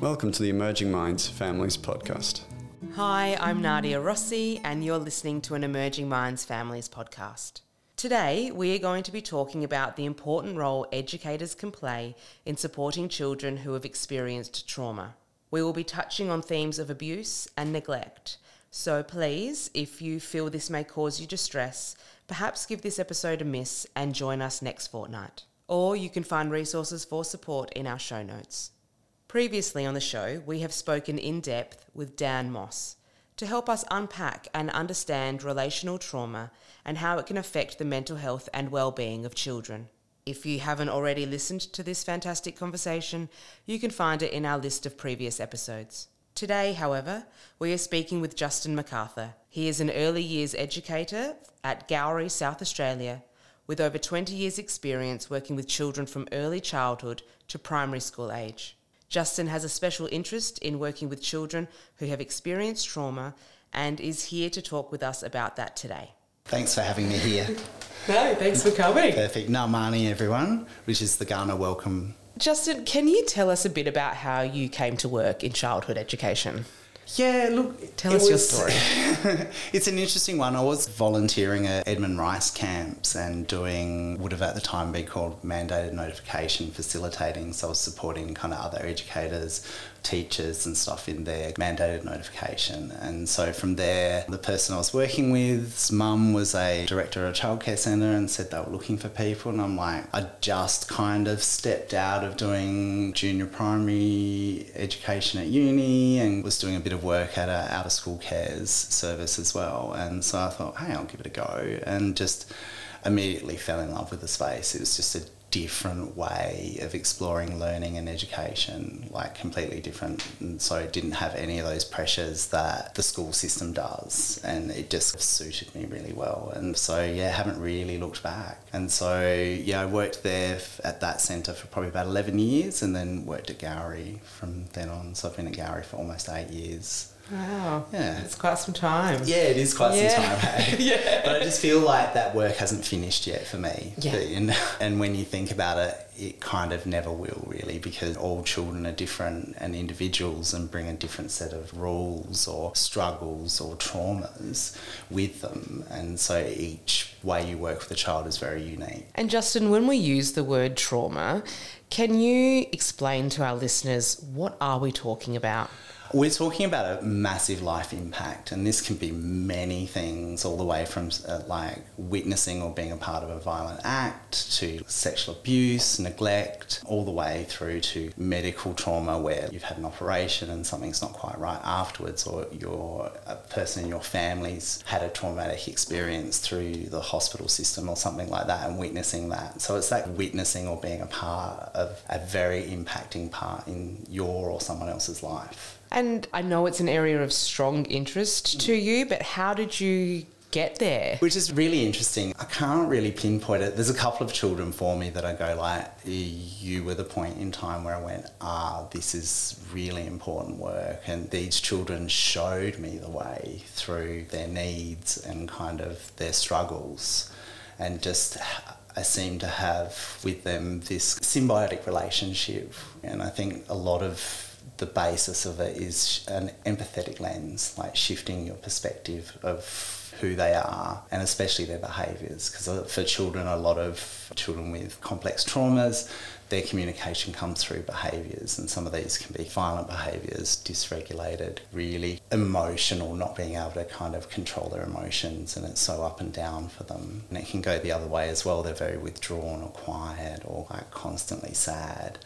Welcome to the Emerging Minds Families Podcast. Hi, I'm Nadia Rossi, and you're listening to an Emerging Minds Families podcast. Today, we are going to be talking about the important role educators can play in supporting children who have experienced trauma. We will be touching on themes of abuse and neglect. So please, if you feel this may cause you distress, perhaps give this episode a miss and join us next fortnight. Or you can find resources for support in our show notes. Previously on the show, we have spoken in depth with Dan Moss to help us unpack and understand relational trauma and how it can affect the mental health and well-being of children. If you haven't already listened to this fantastic conversation, you can find it in our list of previous episodes. Today, however, we are speaking with Justin McArthur. He is an early years educator at Gowrie, South Australia, with over 20 years' experience working with children from early childhood to primary school age. Justin has a special interest in working with children who have experienced trauma and is here to talk with us about that today. Thanks for having me here. No, thanks for coming. Perfect. Namani, everyone, which is the Kaurna welcome. Justin, can you tell us a bit about how you came to work in childhood education? Yeah, look, Tell us your story. it's an interesting one. I was volunteering at Edmund Rice camps and doing what would have at the time been called mandated notification facilitating. So I was supporting kind of other educators, teachers and stuff in their mandated notification. And so from there, the person I was working with's mum was a director of a childcare centre and said they were looking for people. And I'm like, I just kind of stepped out of doing junior primary education at uni and was doing a bit of work at a out of school cares service as well. And so I thought, hey, I'll give it a go. And just immediately fell in love with the space. It was just a different way of exploring learning and education, like completely different. And so it didn't have any of those pressures that the school system does. And it just suited me really well. And so, yeah, haven't really looked back. And so, yeah, I worked there at that centre for probably about 11 years and then worked at Gowrie from then on. So I've been at Gowrie for almost eight years. Wow. Yeah. It's quite some time. Yeah, it is quite Yeah. some time. Hey? Eh? Yeah. But I just feel like that work hasn't finished yet for me. Yeah. But- And, and when you think about it, it kind of never will really because all children are different and individuals and bring a different set of rules or struggles or traumas with them. And so each way you work with a child is very unique. And Justin, when we use the word trauma, can you explain to our listeners what are we talking about? We're talking about a massive life impact, and this can be many things, all the way from uh, like witnessing or being a part of a violent act to sexual abuse, neglect, all the way through to medical trauma where you've had an operation and something's not quite right afterwards, or your a person in your family's had a traumatic experience through the hospital system or something like that, and witnessing that. So it's that witnessing or being a part of a very impacting part in your or someone else's life. And I know it's an area of strong interest to you, but how did you get there? Which is really interesting. I can't really pinpoint it. There's a couple of children for me that I go like, you were the point in time where I went, ah, this is really important work. And these children showed me the way through their needs and kind of their struggles. And just, I seem to have with them this symbiotic relationship. And I think a lot of the basis of it is an empathetic lens, like shifting your perspective of who they are and especially their behaviours. Because uh, for children, a lot of children with complex traumas, their communication comes through behaviours, and some of these can be violent behaviours, dysregulated, really emotional, not being able to kind of control their emotions, and it's so up and down for them. And it can go the other way as well. They're very withdrawn or quiet or like constantly sad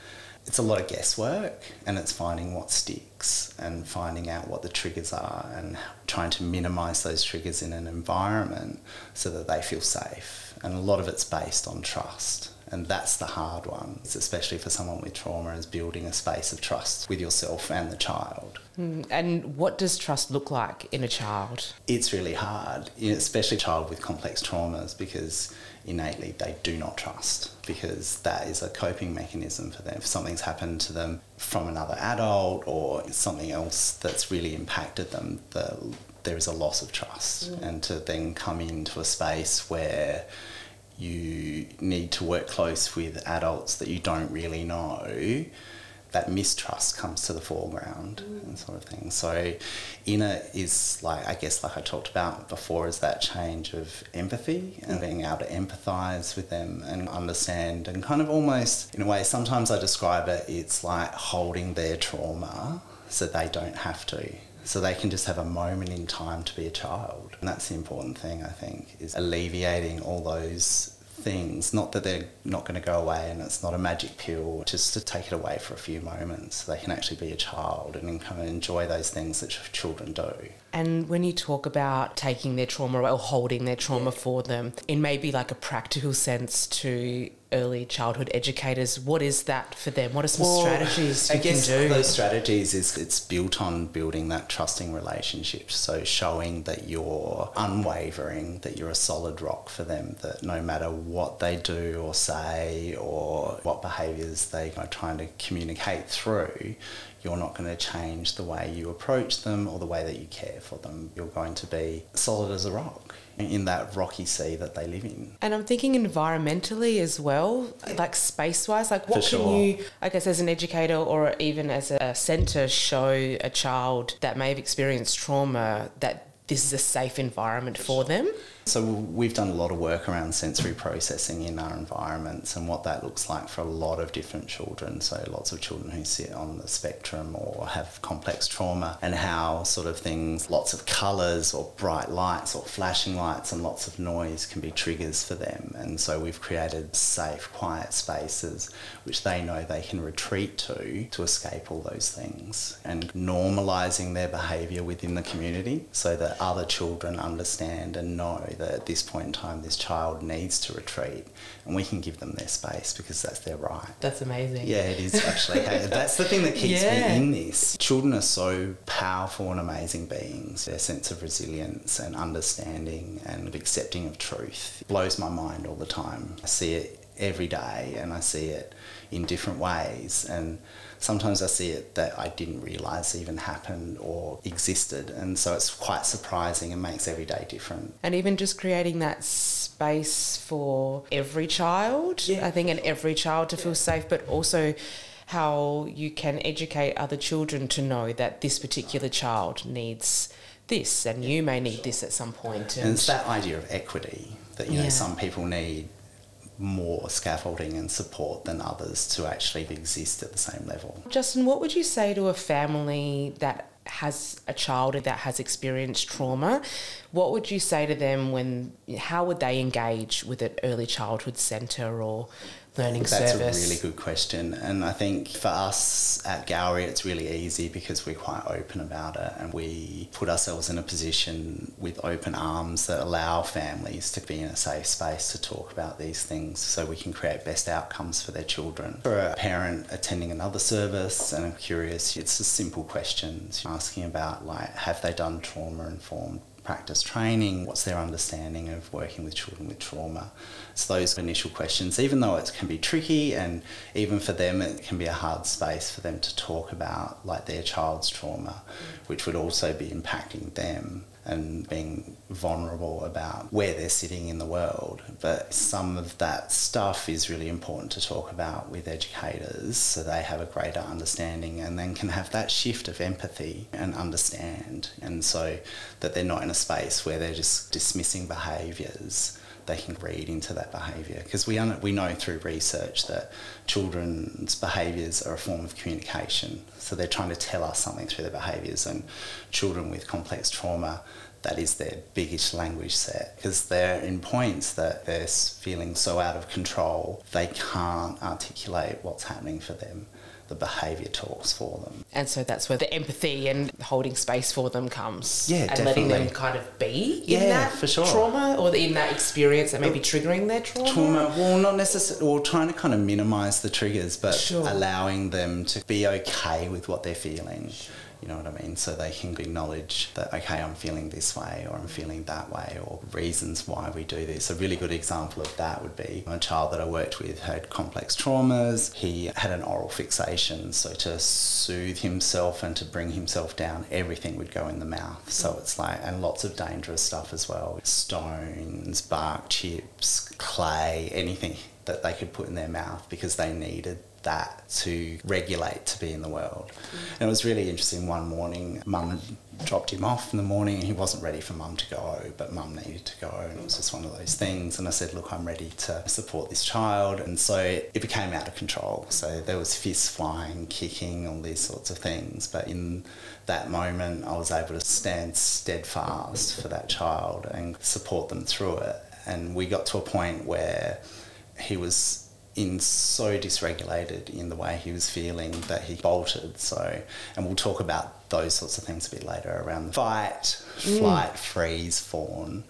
it's a lot of guesswork and it's finding what sticks and finding out what the triggers are and trying to minimize those triggers in an environment so that they feel safe. And a lot of it's based on trust. And that's the hard one, It's especially for someone with trauma, is building a space of trust with yourself and the child. Mm, And what does trust look like in a child? It's really hard, especially a child with complex traumas, because innately they do not trust, because that is a coping mechanism for them. If something's happened to them from another adult or something else that's really impacted them, the, there is a loss of trust. And to then come into a space where you need to work close with adults that you don't really know that mistrust comes to the foreground mm. and sort of thing. So, in is like I guess like I talked about before is that change of empathy and being able to empathise with them and understand and kind of almost in a way. Sometimes I describe it. It's like holding their trauma so they don't have to. So they can just have a moment in time to be a child. And that's the important thing, I think, is alleviating all those things. Not that they're not going to go away and it's not a magic pill, just to take it away for a few moments so they can actually be a child and kind of enjoy those things that children do. And when you talk about taking their trauma or holding their trauma for them, in maybe like a practical sense to early childhood educators, what is that for them? What are some well, strategies you I guess can do? Those strategies is it's built on building that trusting relationship. So showing that you're unwavering, that you're a solid rock for them, that no matter what they do or say or what behaviours they are trying to communicate through, you're not going to change the way you approach them or the way that you care for them. You're going to be solid as a rock in that rocky sea that they live in. And I'm thinking environmentally as well, like space wise, like what can you, I guess, as an educator or even as a centre, show a child that may have experienced trauma that this is a safe environment for them? So we've done a lot of work around sensory processing in our environments and what that looks like for a lot of different children. So lots of children who sit on the spectrum or have complex trauma and how sort of things, lots of colours or bright lights or flashing lights and lots of noise can be triggers for them. And so we've created safe, quiet spaces which they know they can retreat to to escape all those things and normalising their behaviour within the community so that other children understand and know that at this point in time this child needs to retreat and we can give them their space because that's their right. That's amazing. Yeah, it is actually. that's the thing that keeps yeah. me in this. Children are so powerful and amazing beings. Their sense of resilience and understanding and accepting of truth blows my mind all the time. I see it every day and I see it in different ways and sometimes I see it that I didn't realise even happened or existed. And so it's quite surprising and makes every day different. And even just creating that space for every child, yeah. I think, and every child to feel safe, but also how you can educate other children to know that this particular child needs this and you may need this at some point. And, and it's that idea of equity that, you know, some people need more scaffolding and support than others to actually exist at the same level. Justin, what would you say to a family that has a child that has experienced trauma? What would you say to them when, how would they engage with an early childhood centre or learning That's service? That's a really good question. And I think for us at Gowrie, it's really easy because we're quite open about it and we put ourselves in a position with open arms that allow families to be in a safe space to talk about these things so we can create best outcomes for their children. For a parent attending another service and I'm curious, it's a simple questions asking about like, have they done trauma informed practice training? What's their understanding of working with children with trauma? It's those initial questions, even though it can be tricky and even for them it can be a hard space for them to talk about like their child's trauma, mm. which would also be impacting them and being vulnerable about where they're sitting in the world. But some of that stuff is really important to talk about with educators so they have a greater understanding and then can have that shift of empathy and understand. And so that they're not in a space where they're just dismissing behaviours they can read into that behaviour. Because we, un- we know through research that children's behaviours are a form of communication. So they're trying to tell us something through their behaviours and children with complex trauma that is their biggest language set. Because they're in points that they're feeling so out of control they can't articulate what's happening for them the behaviour talks for them. And so that's where the empathy and holding space for them comes. Yeah, and definitely. letting them kind of be in yeah, that for sure. trauma or in that experience that may be triggering their trauma. Trauma, well, not necessarily, well, trying to kind of minimise the triggers, but sure. allowing them to be okay with what they're feeling. Sure you know what I mean? So they can acknowledge that, okay, I'm feeling this way or I'm feeling that way or reasons why we do this. A really good example of that would be a child that I worked with had complex traumas. He had an oral fixation. So to soothe himself and to bring himself down, everything would go in the mouth. So it's like, and lots of dangerous stuff as well stones, bark chips, clay, anything that they could put in their mouth because they needed that to regulate to be in the world. And it was really interesting one morning, mum had dropped him off in the morning and he wasn't ready for mum to go, but mum needed to go. And it was just one of those things. And I said, Look, I'm ready to support this child. And so it became out of control. So there was fists flying, kicking, all these sorts of things. But in that moment, I was able to stand steadfast for that child and support them through it. And we got to a point where he was in so dysregulated in the way he was feeling that he bolted. So, and we'll talk about those sorts of things a bit later around the fight, mm. flight, freeze, fawn,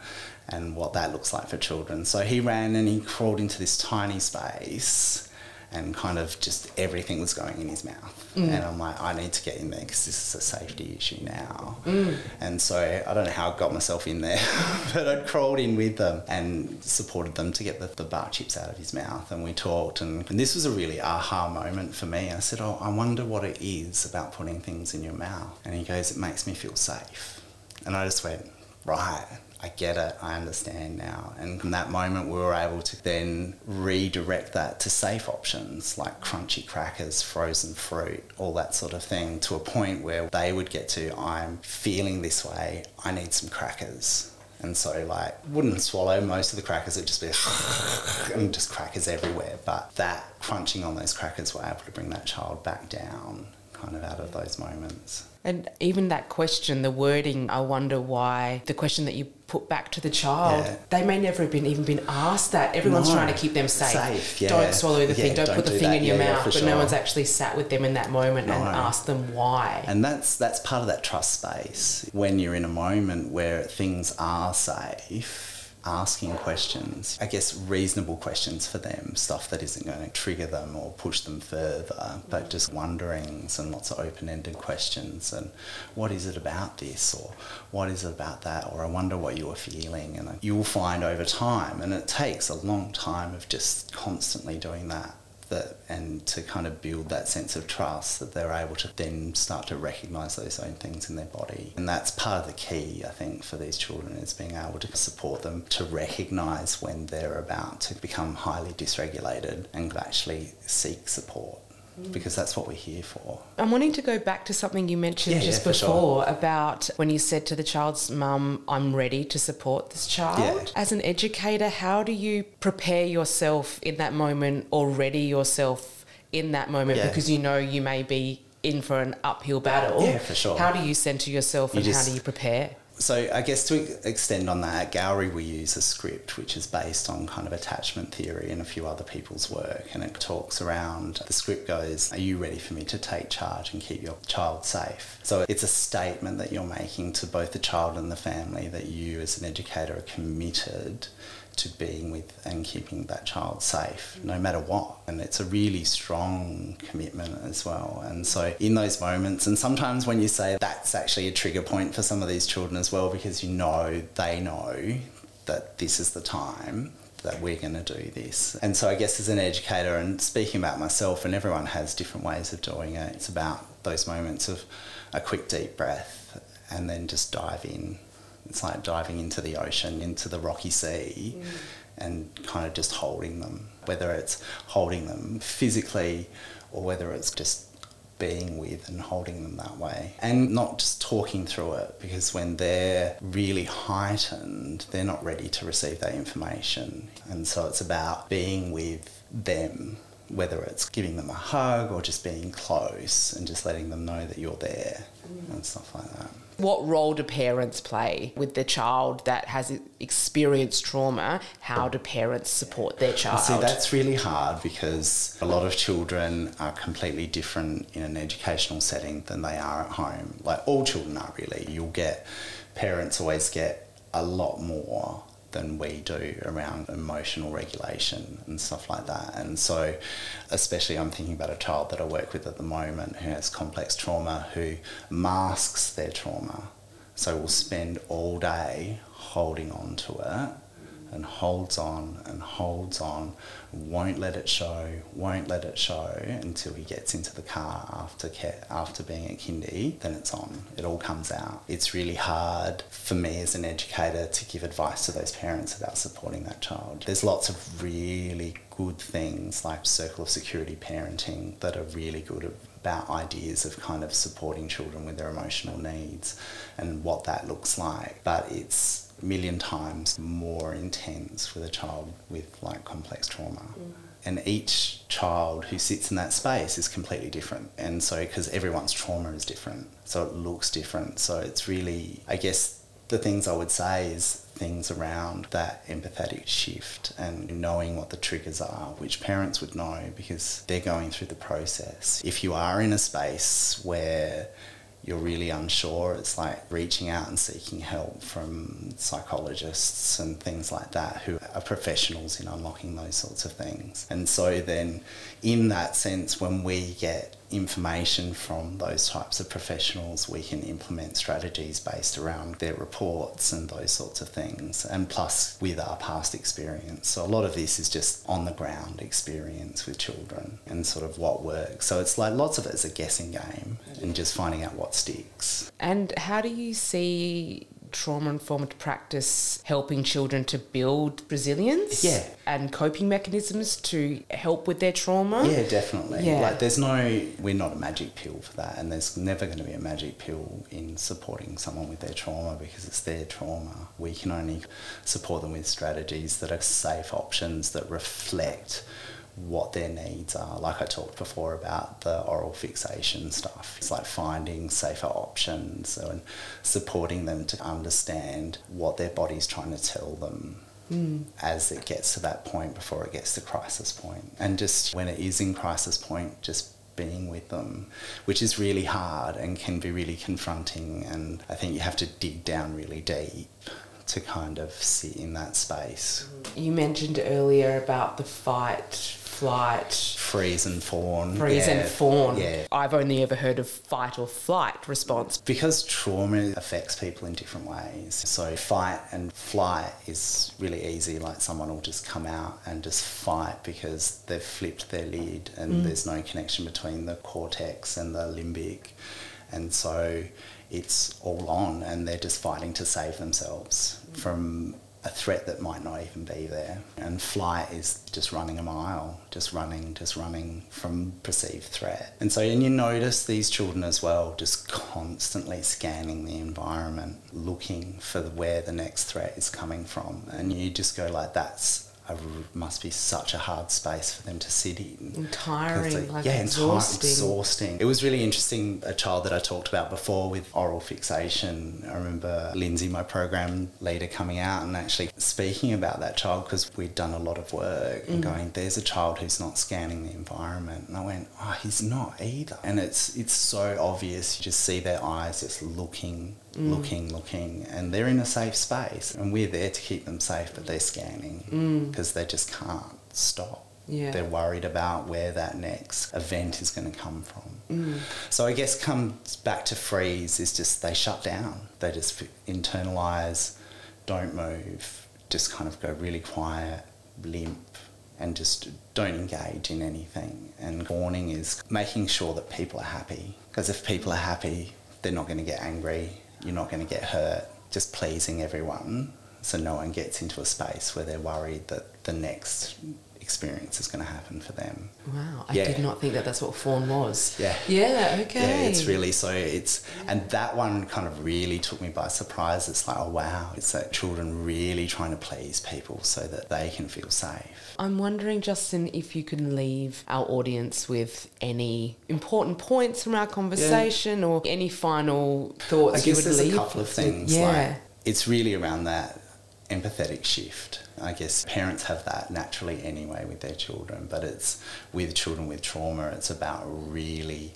and what that looks like for children. So he ran and he crawled into this tiny space and kind of just everything was going in his mouth. Mm. And I'm like, I need to get in there because this is a safety issue now. Mm. And so I don't know how I got myself in there, but I crawled in with them and supported them to get the, the bar chips out of his mouth. And we talked, and, and this was a really aha moment for me. I said, Oh, I wonder what it is about putting things in your mouth. And he goes, It makes me feel safe. And I just went, Right I get it, I understand now. And from that moment, we were able to then redirect that to safe options like crunchy crackers, frozen fruit, all that sort of thing, to a point where they would get to, I'm feeling this way, I need some crackers. And so, like, wouldn't swallow most of the crackers, it'd just be and just crackers everywhere. But that crunching on those crackers were able to bring that child back down, kind of out of those moments. And even that question, the wording, I wonder why the question that you put back to the child, yeah. they may never have been even been asked that. Everyone's no. trying to keep them safe. safe yeah. Don't swallow the yeah, thing, don't, don't put the do thing that. in your mouth. but sure. no one's actually sat with them in that moment no. and asked them why. And that's that's part of that trust space. When you're in a moment where things are safe asking questions, I guess reasonable questions for them, stuff that isn't going to trigger them or push them further, but just wonderings and lots of open ended questions and what is it about this? or what is it about that? or I wonder what you are feeling. And uh, you'll find over time and it takes a long time of just constantly doing that that and to kind of build that sense of trust that they're able to then start to recognize those own things in their body. And that's part of the key i think for these children is being able to support them to recognize when they're about to become highly dysregulated and actually seek support because that's what we're here for. I'm wanting to go back to something you mentioned yeah, just yeah, before sure. about when you said to the child's mum, I'm ready to support this child. Yeah. As an educator, how do you prepare yourself in that moment or ready yourself in that moment because you know you may be in for an uphill battle? Yeah, for sure. How do you center yourself you and just, how do you prepare? So I guess to extend on that, at Gowrie we use a script which is based on kind of attachment theory and a few other people's work, and it talks around. The script goes, "Are you ready for me to take charge and keep your child safe?" So it's a statement that you're making to both the child and the family that you, as an educator, are committed to being with and keeping that child safe mm. no matter what. And it's a really strong commitment as well. And so, in those moments, and sometimes when you say that's actually a trigger point for some of these children as well, because you know they know that this is the time that we're going to do this. And so, I guess as an educator, and speaking about myself, and everyone has different ways of doing it, it's about those moments of a quick deep breath and then just dive in it's like diving into the ocean, into the rocky sea, mm. and kind of just holding them, whether it's holding them physically or whether it's just being with and holding them that way. And not just talking through it, because when they're really heightened, they're not ready to receive that information. And so it's about being with them, whether it's giving them a hug or just being close and just letting them know that you're there mm. and stuff like that. What role do parents play with the child that has experienced trauma? How do parents support their child? See, that's really hard because a lot of children are completely different in an educational setting than they are at home. Like all children are really. You'll get, parents always get a lot more than we do around emotional regulation and stuff like that. And so, especially, I'm thinking about a child that I work with at the moment who has complex trauma who masks their trauma. So, will spend all day holding on to it and holds on and holds on, won't let it show, won't let it show until he gets into the car after after being at kindy, then it's on. It all comes out. It's really hard for me as an educator to give advice to those parents about supporting that child. There's lots of really good things like circle of security parenting that are really good about ideas of kind of supporting children with their emotional needs and what that looks like. But it's a million times more intense with a child with like complex trauma. Mm. And each child who sits in that space is completely different. And so, because everyone's trauma is different, so it looks different. So, it's really, I guess, the things I would say is things around that empathetic shift and knowing what the triggers are, which parents would know because they're going through the process. If you are in a space where you're really unsure, it's like reaching out and seeking help from psychologists and things like that who are professionals in unlocking those sorts of things. And so, then, in that sense, when we get information from those types of professionals, we can implement strategies based around their reports and those sorts of things, and plus with our past experience. So, a lot of this is just on the ground experience with children and sort of what works. So, it's like lots of it is a guessing game and just finding out what sticks. And how do you see trauma informed practice helping children to build resilience yeah. and coping mechanisms to help with their trauma. Yeah, definitely. Yeah. Like there's no we're not a magic pill for that and there's never going to be a magic pill in supporting someone with their trauma because it's their trauma. We can only support them with strategies that are safe options that reflect what their needs are. Like I talked before about the oral fixation stuff. It's like finding safer options and supporting them to understand what their body's trying to tell them. Mm. As it gets to that point before it gets to crisis point. And just when it is in crisis point, just being with them, which is really hard and can be really confronting. And I think you have to dig down really deep to kind of sit in that space. You mentioned earlier about the fight flight. Freeze and fawn. Freeze yeah. and fawn. Yeah. I've only ever heard of fight or flight response. Because trauma affects people in different ways. So fight and flight is really easy. Like someone will just come out and just fight because they've flipped their lid and mm. there's no connection between the cortex and the limbic. And so it's all on and they're just fighting to save themselves from a threat that might not even be there. And flight is just running a mile, just running, just running from perceived threat. And so, and you notice these children as well, just constantly scanning the environment, looking for where the next threat is coming from. And you just go like, that's must be such a hard space for them to sit in. tiring, like yeah, exhausting. exhausting. It was really interesting. A child that I talked about before with oral fixation. I remember Lindsay, my program leader, coming out and actually speaking about that child because we'd done a lot of work mm. and going, "There's a child who's not scanning the environment," and I went, "Oh, he's not either." And it's it's so obvious. You just see their eyes just looking mm. looking, looking, and they're in a safe space, and we're there to keep them safe, but they're scanning because mm. they just can't stop. Yeah. They're worried about where that next event is going to come from. Mm. So I guess comes back to freeze is just they shut down. They just internalize, don't move, just kind of go really quiet, limp, and just don't engage in anything. And fawning is making sure that people are happy. Because if people are happy, they're not going to get angry, you're not going to get hurt. Just pleasing everyone so no one gets into a space where they're worried that the next experience is going to happen for them. Wow, I yeah. did not think that that's what fawn was. Yeah. Yeah, okay. Yeah, it's really so it's and that one kind of really took me by surprise. It's like, oh wow, it's that children really trying to please people so that they can feel safe. I'm wondering, Justin, if you can leave our audience with any important points from our conversation yeah. or any final thoughts I guess there's a couple of things. Yeah. Like, it's really around that empathetic shift. I guess parents have that naturally anyway with their children, but it's with children with trauma, it's about really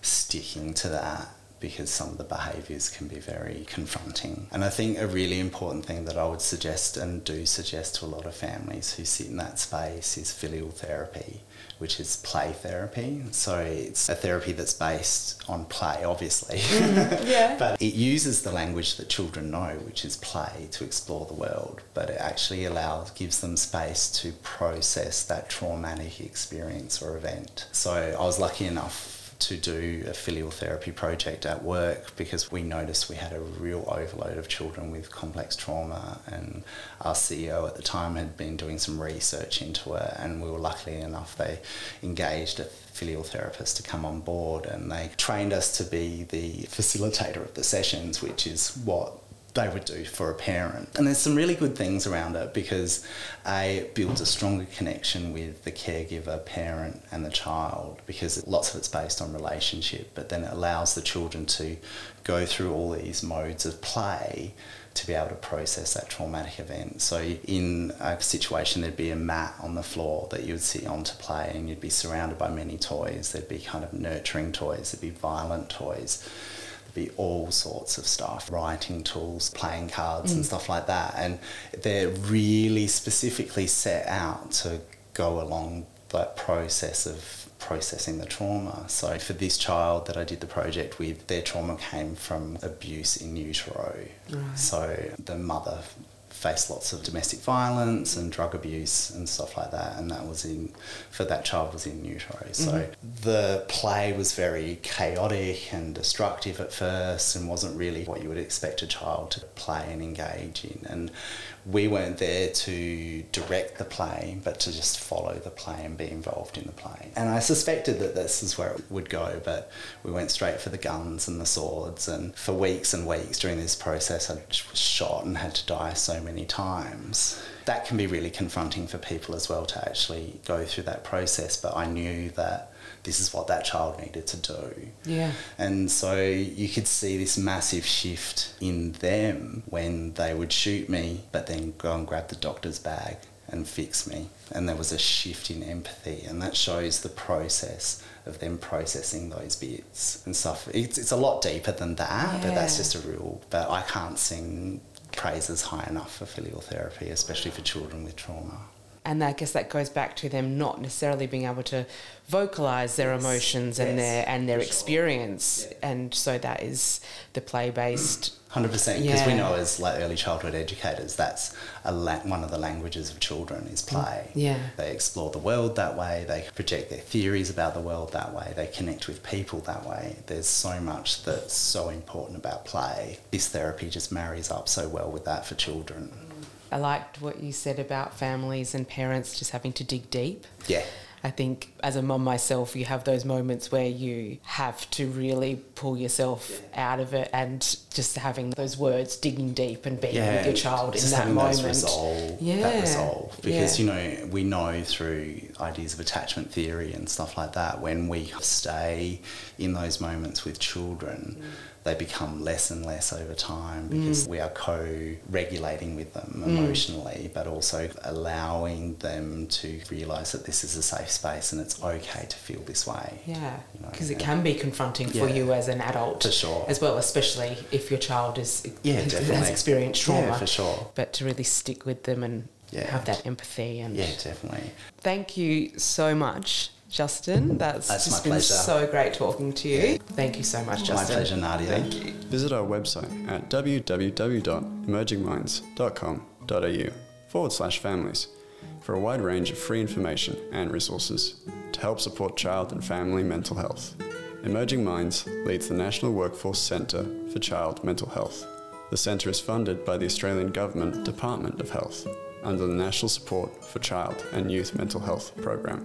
sticking to that because some of the behaviours can be very confronting. And I think a really important thing that I would suggest and do suggest to a lot of families who sit in that space is filial therapy, which is play therapy. So it's a therapy that's based on play, obviously. Mm, yeah. but it uses the language that children know, which is play, to explore the world. But it actually allows, gives them space to process that traumatic experience or event. So I was lucky enough to do a filial therapy project at work because we noticed we had a real overload of children with complex trauma and our CEO at the time had been doing some research into it and we were lucky enough they engaged a filial therapist to come on board and they trained us to be the facilitator of the sessions which is what they would do for a parent. And there's some really good things around it because A, it builds a stronger connection with the caregiver, parent, and the child because lots of it's based on relationship, but then it allows the children to go through all these modes of play to be able to process that traumatic event. So in a situation there'd be a mat on the floor that you would sit on to play and you'd be surrounded by many toys. There'd be kind of nurturing toys, there'd be violent toys be all sorts of stuff writing tools, playing cards, mm. and stuff like that. And they're really specifically set out to go along that process of processing the trauma. So for this child that I did the project with, their trauma came from abuse in utero. Right. So the mother faced lots of domestic violence and drug abuse and stuff like that and that was in for that child was in utero so mm-hmm. the play was very chaotic and destructive at first and wasn't really what you would expect a child to play and engage in and we weren't there to direct the play, but to just follow the play and be involved in the play. And I suspected that this is where it would go, but we went straight for the guns and the swords. And for weeks and weeks during this process, I was shot and had to die so many times. That can be really confronting for people as well to actually go through that process, but I knew that this is what that child needed to do. Yeah. And so you could see this massive shift in them when they would shoot me, but then go and grab the doctor's bag and fix me. And there was a shift in empathy, and that shows the process of them processing those bits and stuff. It's, it's a lot deeper than that, yeah. but that's just a real. But I can't sing praises high enough for filial therapy, especially for children with trauma and I guess that goes back to them not necessarily being able to vocalize their yes. emotions yes. and their and their experience, sure. yeah. and so that is the play based. Hundred percent, because we know as like early childhood educators, that's a la- one of the languages of children is mm. play. Yeah, they explore the world that way. They project their theories about the world that way. They connect with people that way. There's so much that's so important about play. This therapy just marries up so well with that for children. Mm. I liked what you said about families and parents just having to dig deep. Yeah. I think as a mom myself, you have those moments where you have to really pull yourself yeah. out of it and just having those words digging deep and being yeah, with your child in that moment. resolve, yeah. that resolve. Because, you know, we know through ideas of attachment theory and stuff like that, when we stay in those moments with children, mm they become less and less over time because mm. we are co-regulating with them mm. emotionally, mm. but also allowing them to realise that this is a safe space and it's okay to feel this way. Yeah, because you know, it can be confronting for yeah, you as an adult, for sure, as well, especially if your child is yeah, has, has experienced trauma, yeah, for sure. But to really stick with them and yeah. have that empathy and yeah, definitely. Thank you so much Justin. That's, That's just been pleasure. so great talking to you. Yeah. Thank you so much, Justin. My pleasure, Nadia. Thank you. Visit our website at www.emergingminds.com.au forward slash families for a wide range of free information and resources to help support child and family mental health. Emerging Minds leads the National Workforce Centre for Child Mental Health. The centre is funded by the Australian Government Department of Health under the National Support for Child and Youth Mental Health program.